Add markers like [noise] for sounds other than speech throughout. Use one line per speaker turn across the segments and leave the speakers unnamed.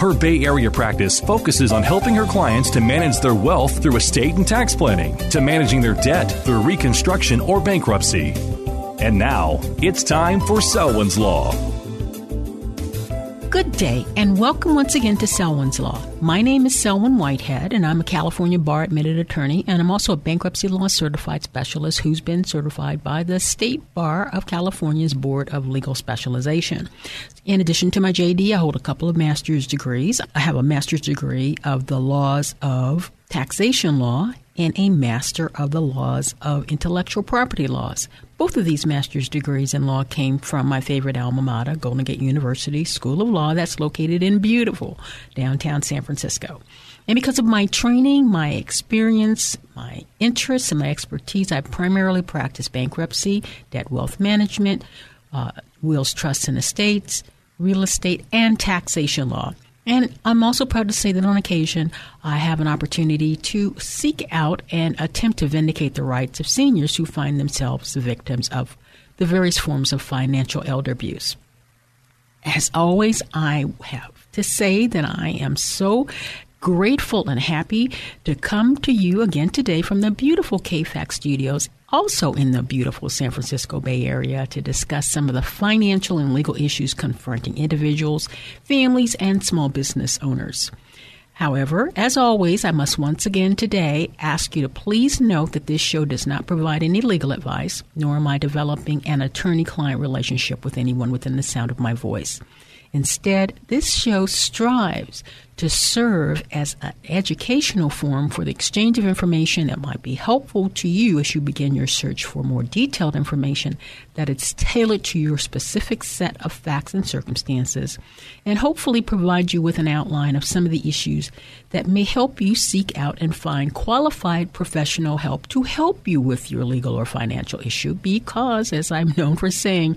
Her Bay Area practice focuses on helping her clients to manage their wealth through estate and tax planning, to managing their debt through reconstruction or bankruptcy. And now, it's time for Selwyn's Law.
Good day, and welcome once again to Selwyn's Law. My name is Selwyn Whitehead, and I'm a California bar admitted attorney, and I'm also a bankruptcy law certified specialist who's been certified by the State Bar of California's Board of Legal Specialization. In addition to my JD, I hold a couple of master's degrees. I have a master's degree of the laws of taxation law and a master of the laws of intellectual property laws. Both of these master's degrees in law came from my favorite alma mater, Golden Gate University School of Law, that's located in beautiful downtown San Francisco. And because of my training, my experience, my interests, and my expertise, I primarily practice bankruptcy, debt wealth management, uh, wills, trusts, and estates, real estate, and taxation law. And I'm also proud to say that on occasion, I have an opportunity to seek out and attempt to vindicate the rights of seniors who find themselves the victims of the various forms of financial elder abuse. As always, I have to say that I am so grateful and happy to come to you again today from the beautiful KFAX studios, also in the beautiful San Francisco Bay Area, to discuss some of the financial and legal issues confronting individuals, families, and small business owners. However, as always, I must once again today ask you to please note that this show does not provide any legal advice, nor am I developing an attorney client relationship with anyone within the sound of my voice. Instead, this show strives to serve as an educational forum for the exchange of information that might be helpful to you as you begin your search for more detailed information that is tailored to your specific set of facts and circumstances, and hopefully provide you with an outline of some of the issues that may help you seek out and find qualified professional help to help you with your legal or financial issue. Because, as I'm known for saying,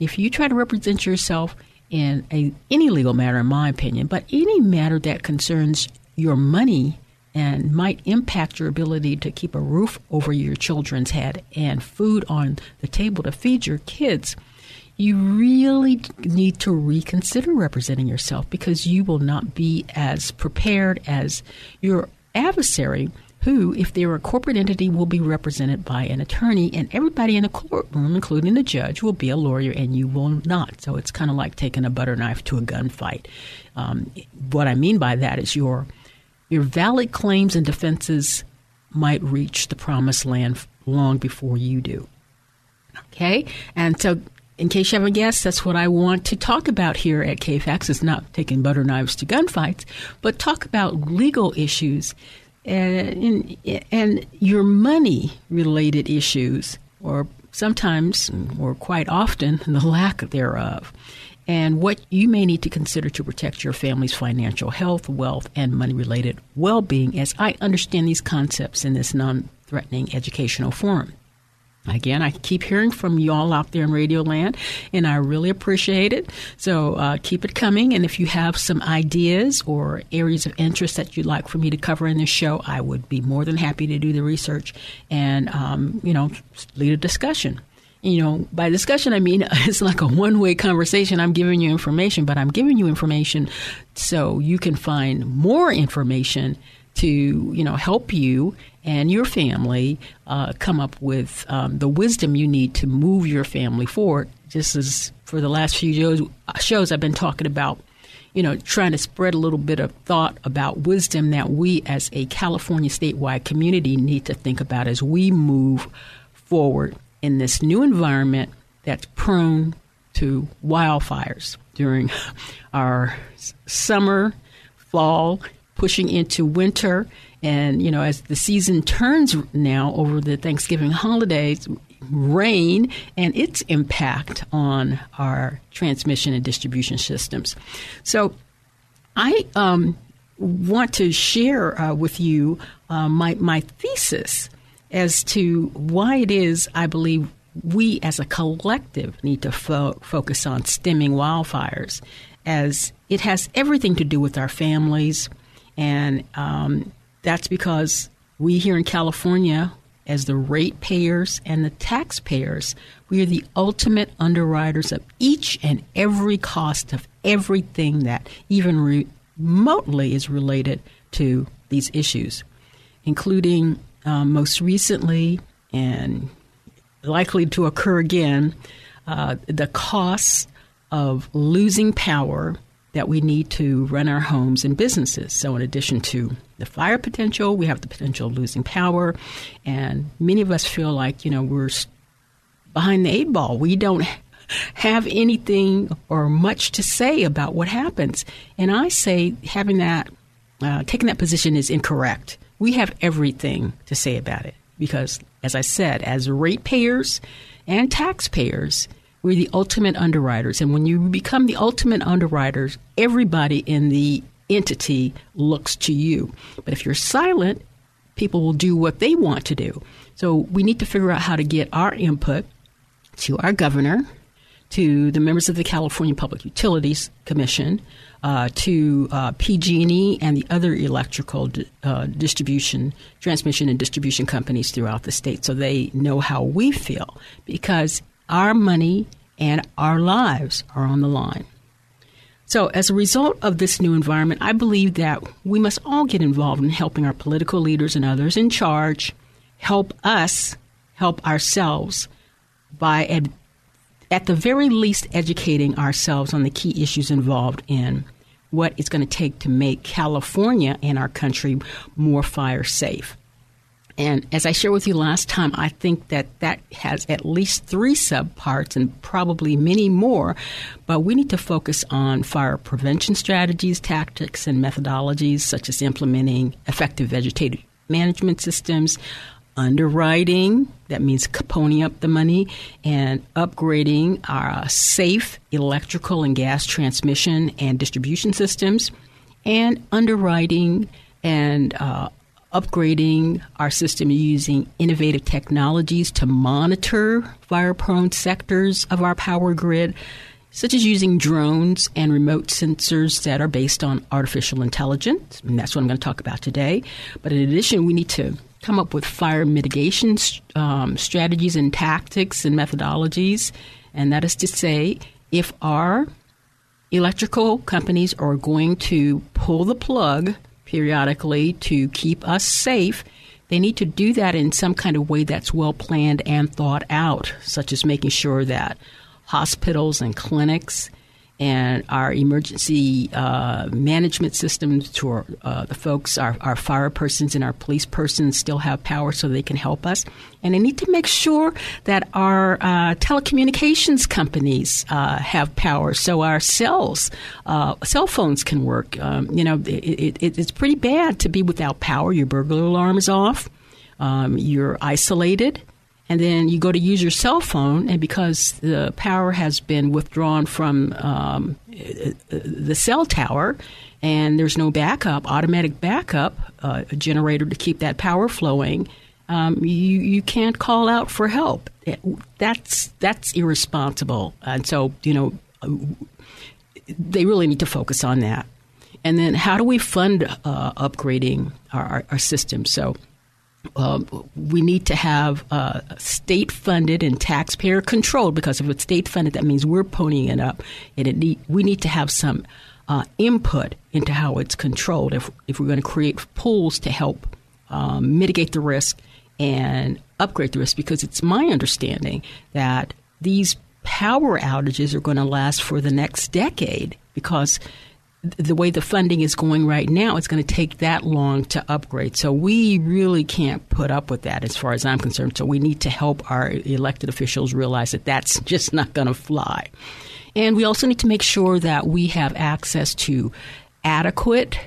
if you try to represent yourself in a, any legal matter, in my opinion, but any matter that concerns your money and might impact your ability to keep a roof over your children's head and food on the table to feed your kids, you really need to reconsider representing yourself because you will not be as prepared as your adversary who, if they're a corporate entity, will be represented by an attorney, and everybody in the courtroom, including the judge, will be a lawyer, and you will not. So it's kind of like taking a butter knife to a gunfight. Um, what I mean by that is your your valid claims and defenses might reach the promised land long before you do. Okay, and so in case you haven't guessed, that's what I want to talk about here at KFAX. It's not taking butter knives to gunfights, but talk about legal issues and, and your money related issues, or sometimes or quite often [laughs] the lack thereof, and what you may need to consider to protect your family's financial health, wealth, and money related well being, as I understand these concepts in this non threatening educational forum. Again, I keep hearing from y'all out there in Radio Land, and I really appreciate it. So uh, keep it coming. And if you have some ideas or areas of interest that you'd like for me to cover in this show, I would be more than happy to do the research and, um, you know, lead a discussion. You know, by discussion, I mean [laughs] it's like a one way conversation. I'm giving you information, but I'm giving you information so you can find more information to you know help you and your family uh, come up with um, the wisdom you need to move your family forward. Just as for the last few shows, shows I've been talking about, you know, trying to spread a little bit of thought about wisdom that we as a California statewide community need to think about as we move forward in this new environment that's prone to wildfires during [laughs] our summer, fall, pushing into winter. And, you know, as the season turns now over the Thanksgiving holidays, rain and its impact on our transmission and distribution systems. So I um, want to share uh, with you uh, my, my thesis as to why it is I believe we as a collective need to fo- focus on stemming wildfires, as it has everything to do with our families. And um, that's because we here in California, as the ratepayers and the taxpayers, we are the ultimate underwriters of each and every cost of everything that even re- remotely is related to these issues, including um, most recently and likely to occur again uh, the costs of losing power that we need to run our homes and businesses. So, in addition to the fire potential, we have the potential of losing power. And many of us feel like, you know, we're behind the eight ball. We don't [laughs] have anything or much to say about what happens. And I say having that, uh, taking that position is incorrect. We have everything to say about it because, as I said, as ratepayers and taxpayers, we're the ultimate underwriters. And when you become the ultimate underwriters, everybody in the entity looks to you. But if you're silent, people will do what they want to do. So we need to figure out how to get our input to our governor, to the members of the California Public Utilities Commission, uh, to uh, PG&E and the other electrical uh, distribution, transmission and distribution companies throughout the state, so they know how we feel because our money and our lives are on the line. So, as a result of this new environment, I believe that we must all get involved in helping our political leaders and others in charge help us help ourselves by ed- at the very least, educating ourselves on the key issues involved in what it's going to take to make California and our country more fire safe. And as I shared with you last time, I think that that has at least three subparts and probably many more. But we need to focus on fire prevention strategies, tactics, and methodologies, such as implementing effective vegetative management systems, underwriting, that means ponying up the money, and upgrading our safe electrical and gas transmission and distribution systems, and underwriting and uh, upgrading our system using innovative technologies to monitor fire prone sectors of our power grid, such as using drones and remote sensors that are based on artificial intelligence. And that's what I'm going to talk about today. But in addition, we need to come up with fire mitigation um, strategies and tactics and methodologies. And that is to say, if our electrical companies are going to pull the plug periodically to keep us safe, they need to do that in some kind of way that's well planned and thought out, such as making sure that hospitals and clinics and our emergency uh, management systems to our, uh, the folks, our, our fire persons and our police persons still have power so they can help us. And they need to make sure that our uh, telecommunications companies uh, have power so our cells, uh, cell phones can work. Um, you know, it, it, it's pretty bad to be without power. Your burglar alarm is off. Um, you're isolated and then you go to use your cell phone, and because the power has been withdrawn from um, the cell tower, and there's no backup, automatic backup uh, generator to keep that power flowing, um, you you can't call out for help. That's that's irresponsible, and so you know they really need to focus on that. And then, how do we fund uh, upgrading our, our, our system? So um, we need to have uh, state funded and taxpayer controlled because if it's state funded, that means we're ponying it up, and it need, we need to have some uh, input into how it's controlled if, if we're going to create pools to help um, mitigate the risk and upgrade the risk. Because it's my understanding that these power outages are going to last for the next decade because the way the funding is going right now, it's going to take that long to upgrade. So we really can't put up with that as far as I'm concerned. So we need to help our elected officials realize that that's [laughs] just not going to fly. And we also need to make sure that we have access to adequate,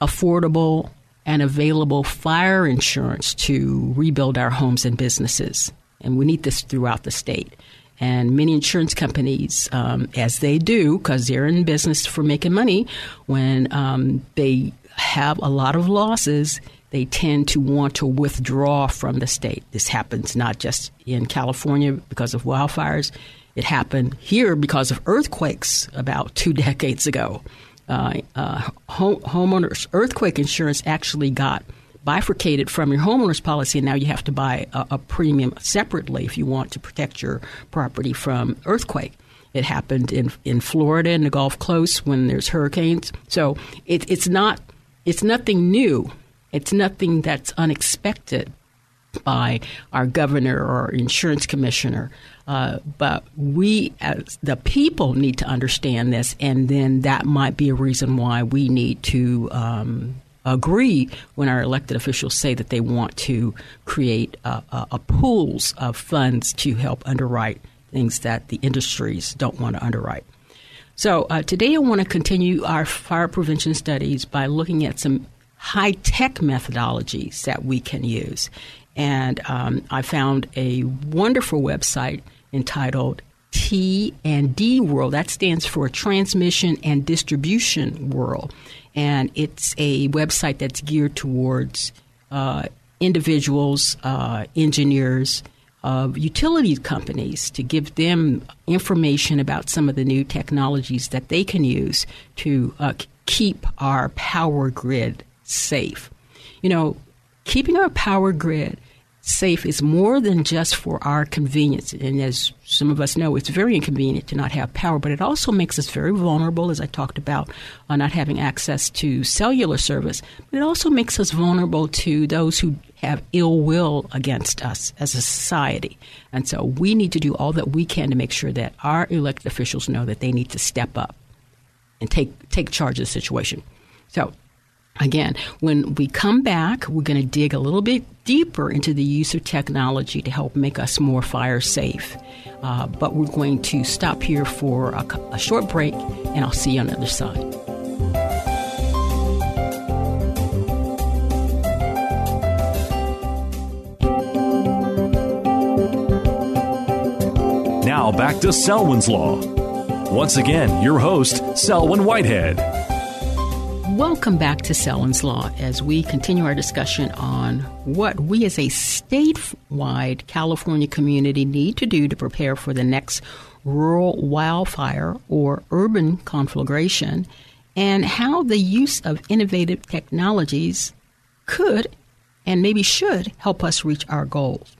affordable, and available fire insurance to rebuild our homes and businesses. And we need this throughout the state. And many insurance companies, um, as they do, because they're in business for making money, when um, they have a lot of losses, they tend to want to withdraw from the state. This happens not just in California because of wildfires, it happened here because of earthquakes about two [laughs] decades ago. Uh, uh, home, homeowners earthquake insurance actually got bifurcated from your homeowner's policy, and now you have to buy a, a premium separately if you want to protect your property from earthquake. It happened in in Florida in the Gulf Coast when there's hurricanes. So it, it's not it's nothing new. It's nothing that's unexpected by our governor or insurance commissioner. Uh, but we, as the people, need to understand this, and then that might be a reason why we need to um, agree when our elected officials say that they want to create a, a, a pools of funds to help underwrite things that the industries don't want to underwrite. So uh, today I want to continue our fire prevention studies by looking at some high tech methodologies that we can use. And um, I found a wonderful website entitled T and D World. That stands for Transmission and Distribution World and it's a website that's geared towards uh, individuals, uh, engineers of utility companies to give them information about some of the new technologies that they can use to uh, keep our power grid safe. You know, keeping our power grid safe is more than just for our convenience. And as some of us know, it's very inconvenient to not have power, but it also makes us very vulnerable, as I talked about, uh, not having access to cellular service. But it also makes us vulnerable to those who have ill will against us as a society. And so we need to do all that we can to make sure that our elected officials know that they need to step up and take, take charge of the situation. So Again, when we come back, we're going to dig a little bit deeper into the use of technology to help make us more fire safe. Uh, but we're going to stop here for a, a short break, and I'll see you on the other side.
Now back to Selwyn's Law. Once again, your host, Selwyn Whitehead.
Welcome back to Selwyn's Law as we continue our discussion on what we as a statewide California community need to do to prepare for the next rural wildfire or urban conflagration and how the use of innovative technologies could and maybe should help us reach our goals.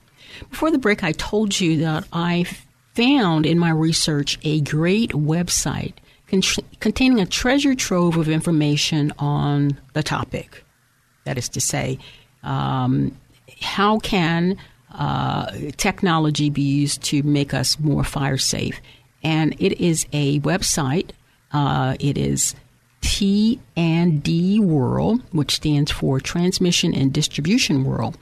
Before the break, I told you that I found in my research a great website containing a treasure trove of information on the topic. That is to say, um, how can uh, technology be used to make us more fire safe? And it is a website. Uh, it is T and D World, which stands for Transmission and Distribution World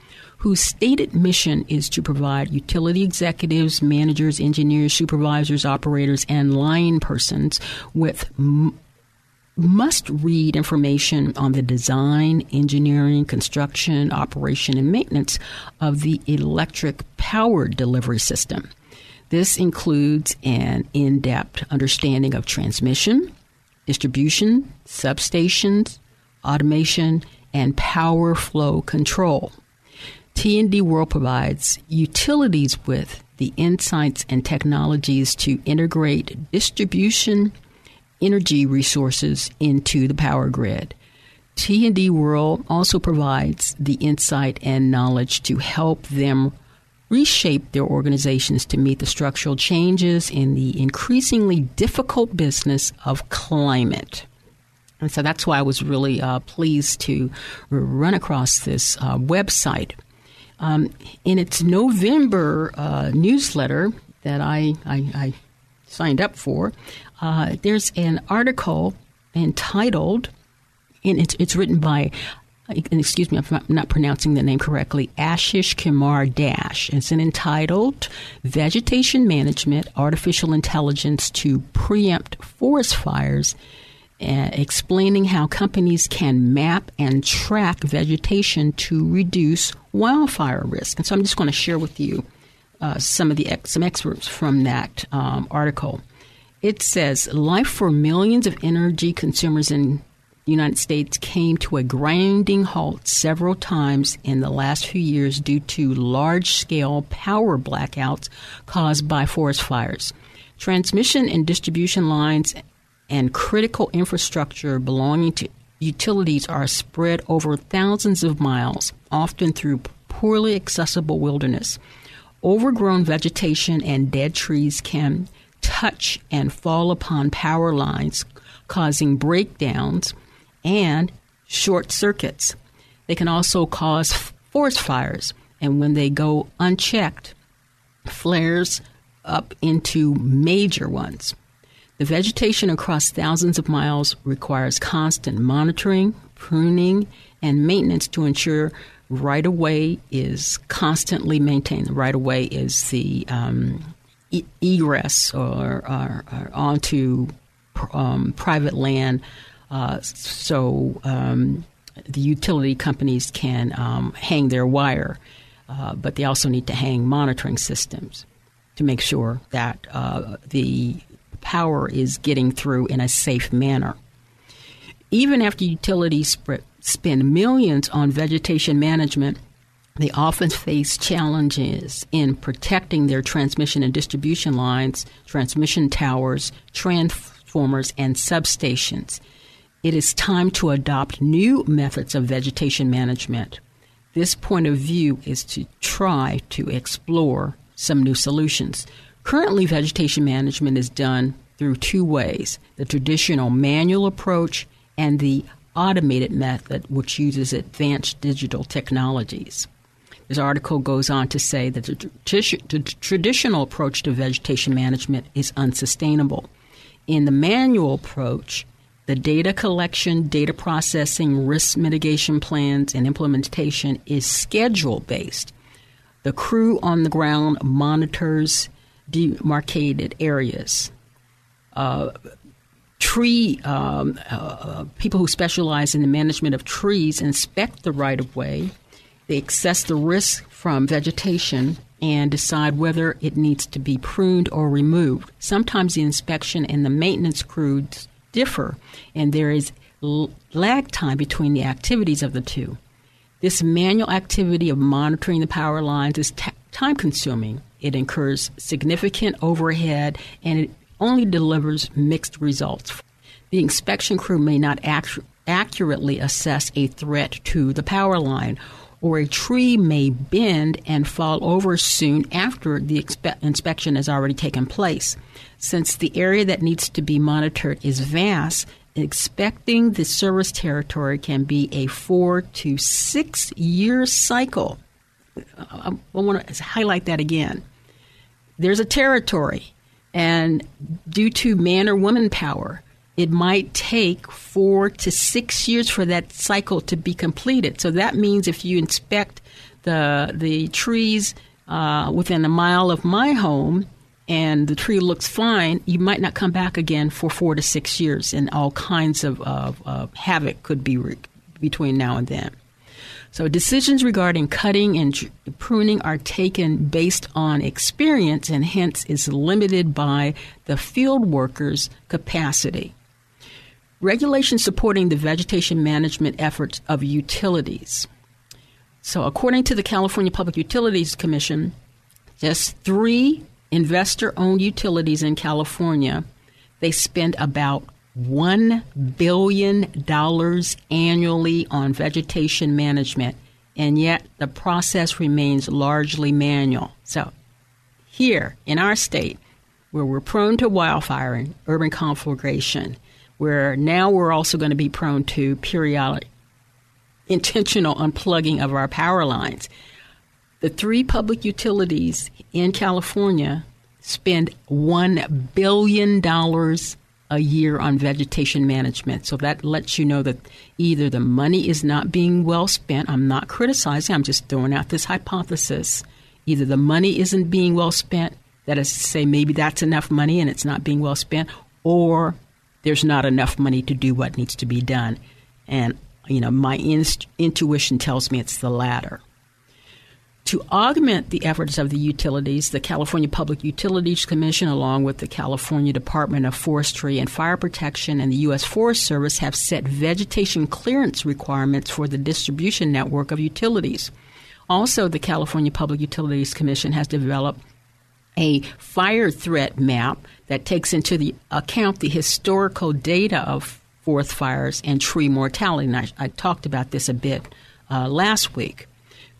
whose stated mission is to provide utility executives, managers, engineers, supervisors, operators, and line persons with m- must read information on the design, engineering, construction, operation, and maintenance of the electric power delivery system. This includes an in depth understanding of transmission, distribution, substations, automation, and power flow control. T&D World provides utilities with the insights and technologies to integrate distribution energy resources into the power grid. T&D World also provides the insight and knowledge to help them reshape their organizations to meet the structural changes in the increasingly difficult business of climate. And so that's why I was really uh, pleased to run across this uh, website um, in its November uh, newsletter that I, I, I, signed up for, uh, there's an article entitled, and it's, it's written by and excuse me I'm not pronouncing the name correctly, Ashish Kumar Dash. It's an entitled Vegetation Management Artificial Intelligence to Preempt Forest Fires, uh, explaining how companies can map and track vegetation to reduce wildfire risk. And so I'm just going to share with you uh, some of the ex- some excerpts from that um, article. It says life for millions of energy consumers in the United States came to a grinding halt several times in the last few years due to large scale power blackouts caused by forest fires. Transmission and distribution lines and critical infrastructure belonging to utilities are spread over thousands of miles, often through poorly accessible wilderness. Overgrown vegetation and dead trees can touch and fall upon power lines, causing breakdowns and short circuits. They can also cause forest fires, and when they go unchecked, flares up into major ones. The vegetation across thousands of miles requires constant monitoring, pruning, and maintenance to ensure right of way is constantly maintained. Right of way is the um, e- egress or, or, or onto um, private land uh, so um, the utility companies can um, hang their wire, uh, but they also need to hang monitoring systems to make sure that uh, the power is getting through in a safe manner. Even after utilities sp- spend millions on vegetation management, they often face challenges in protecting their transmission and distribution lines, transmission towers, transformers, and substations it is time to adopt new methods of vegetation management. This point of view is to try to explore some new solutions. Currently, vegetation management is done through two ways the traditional manual approach and the automated method, which uses advanced digital technologies. This article goes on to say that the, the traditional approach to vegetation management is unsustainable. In the manual approach, the data collection, data processing, risk mitigation plans, and implementation is schedule based. The crew on the ground monitors demarcated areas. Uh, tree um, uh, people who specialize in the management of trees inspect the right of way. They assess the risk from vegetation and decide whether it needs to be pruned or removed. Sometimes the inspection and the maintenance crews differ, and there is lag time between the activities of the two. This manual activity of monitoring the power lines is t- time consuming. It incurs significant overhead and it only delivers mixed results. The inspection crew may not accurately assess a threat to the power line, or a tree may bend and fall over soon after the expe- inspection has already taken place. Since the area that needs to be monitored is vast, expecting the service territory can be a four to six year cycle. Uh, I, I want to highlight that again. There's a territory, and due to man or woman power, it might take four to six years for that cycle to be completed. So that means if you inspect the the trees uh, within a mile of my home, and the tree looks fine, you might not come back again for four to six years, and all kinds of, of, of havoc could be re- between now and then. So, decisions regarding cutting and pruning are taken based on experience and hence is limited by the field worker's capacity. Regulations supporting the vegetation management efforts of utilities. So, according to the California Public Utilities Commission, just three investor owned utilities in California, they spend about $1 billion annually on vegetation management, and yet the process remains largely manual. So, here in our state, where we're prone to wildfire and urban conflagration, where now we're also going to be prone to periodic intentional unplugging of our power lines. The three public utilities in California spend $1 billion a year on vegetation management. So that lets you know that either the money is not being well spent. I'm not criticizing, I'm just throwing out this hypothesis. Either the money isn't being well spent, that is to say, maybe that's enough money and it's not being well spent, or there's not enough money to do what needs to be done. And, you know, my in- intuition tells me it's the latter. To augment the efforts of the utilities, the California Public Utilities Commission, along with the California Department of Forestry and Fire Protection and the U.S. Forest Service, have set vegetation clearance requirements for the distribution network of utilities. Also, the California Public Utilities Commission has developed a fire threat map that takes into the account the historical data of forest fires and tree mortality. And I, I talked about this a bit uh, last week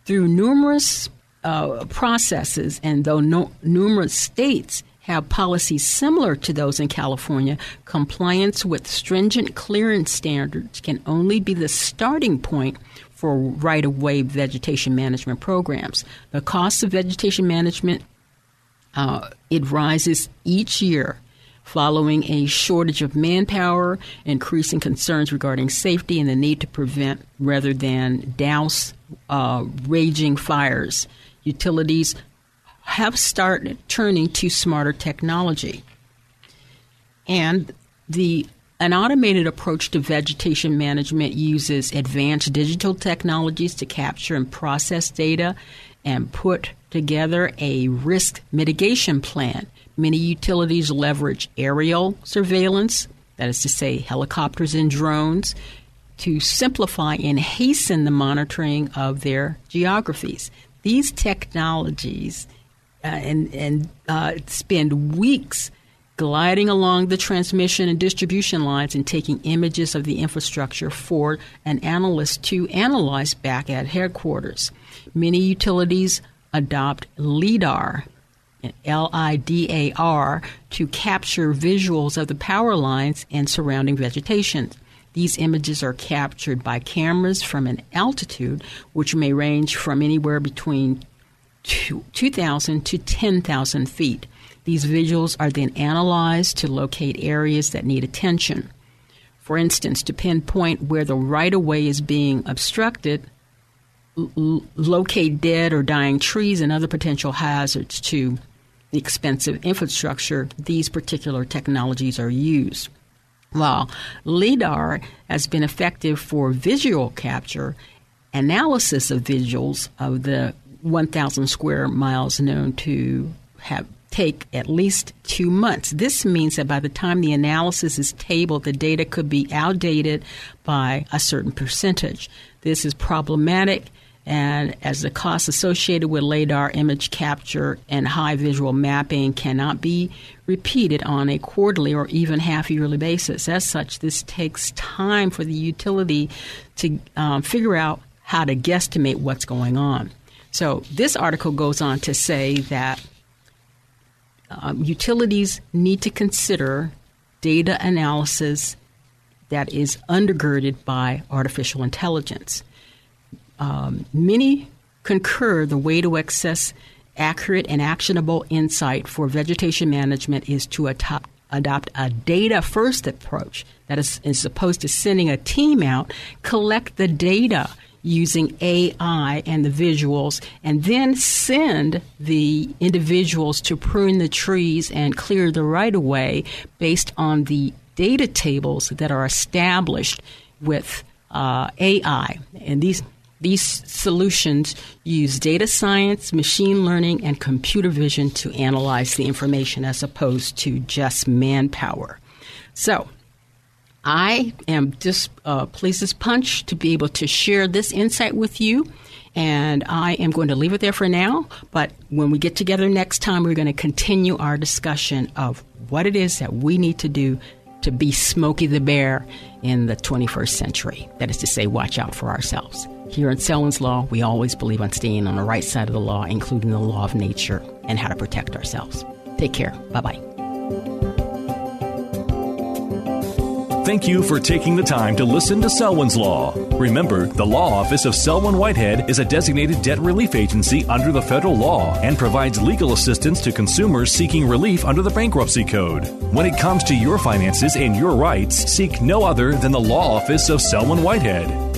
through numerous uh, processes, and though no, numerous states have policies similar to those in California, compliance with stringent clearance standards can only be the starting point for right of way vegetation management programs. The cost of vegetation management uh, it rises each year following a shortage of manpower, increasing concerns regarding safety, and the need to prevent rather than douse uh, raging fires. Utilities have started turning to smarter technology. And the an automated approach to vegetation management uses advanced digital technologies to capture and process data and put together a risk mitigation plan Many utilities leverage aerial surveillance, that is to say, helicopters and drones, to simplify and hasten the monitoring of their geographies. These technologies uh, and, and uh, spend weeks gliding along the transmission and distribution lines and taking images of the infrastructure for an analyst to analyze back at headquarters. Many utilities adopt LIDAR, L I D A R, to capture visuals of the power lines and surrounding vegetation. These images are captured by cameras from an altitude which may range from anywhere between 2,000 to 10,000 feet. These visuals are then analyzed to locate areas that need attention. For instance, to pinpoint where the right of way is being obstructed, l- locate dead or dying trees and other potential hazards to the expensive infrastructure these particular technologies are used. While LIDAR has been effective for visual capture, analysis of visuals of the 1,000 square miles known to have take at least two months. This means that by the time the analysis is tabled, the data could be outdated by a certain percentage. This is problematic and as the costs associated with LIDAR image capture and high visual mapping cannot be repeated on a quarterly or even half yearly basis. As such, this takes time for the utility to um, figure out how to guesstimate what's going on. So, this article goes on to say that um, utilities need to consider data analysis that is undergirded by artificial intelligence um, many concur the way to access accurate and actionable insight for vegetation management is to adopt, adopt a data first approach that is, is opposed to sending a team out, collect the data using AI and the visuals, and then send the individuals to prune the trees and clear the right of way based on the data tables that are established with uh, AI. And these these solutions use data science, machine learning, and computer vision to analyze the information as opposed to just manpower. So, I am just uh, pleased as punch to be able to share this insight with you. And I am going to leave it there for now. But when we get together next time, we're going to continue our discussion of what it is that we need to do to be Smokey the Bear in the 21st century. That is to say, watch out for ourselves. Here in Selwyn's Law, we always believe on staying on the right side of the law, including the law of nature and how to protect ourselves. Take care. Bye bye.
Thank you for taking the time to listen to Selwyn's Law. Remember, the law office of Selwyn Whitehead is a designated debt relief agency under the federal law and provides legal assistance to consumers seeking relief under the bankruptcy code. When it comes to your finances and your rights, seek no other than the law office of Selwyn Whitehead.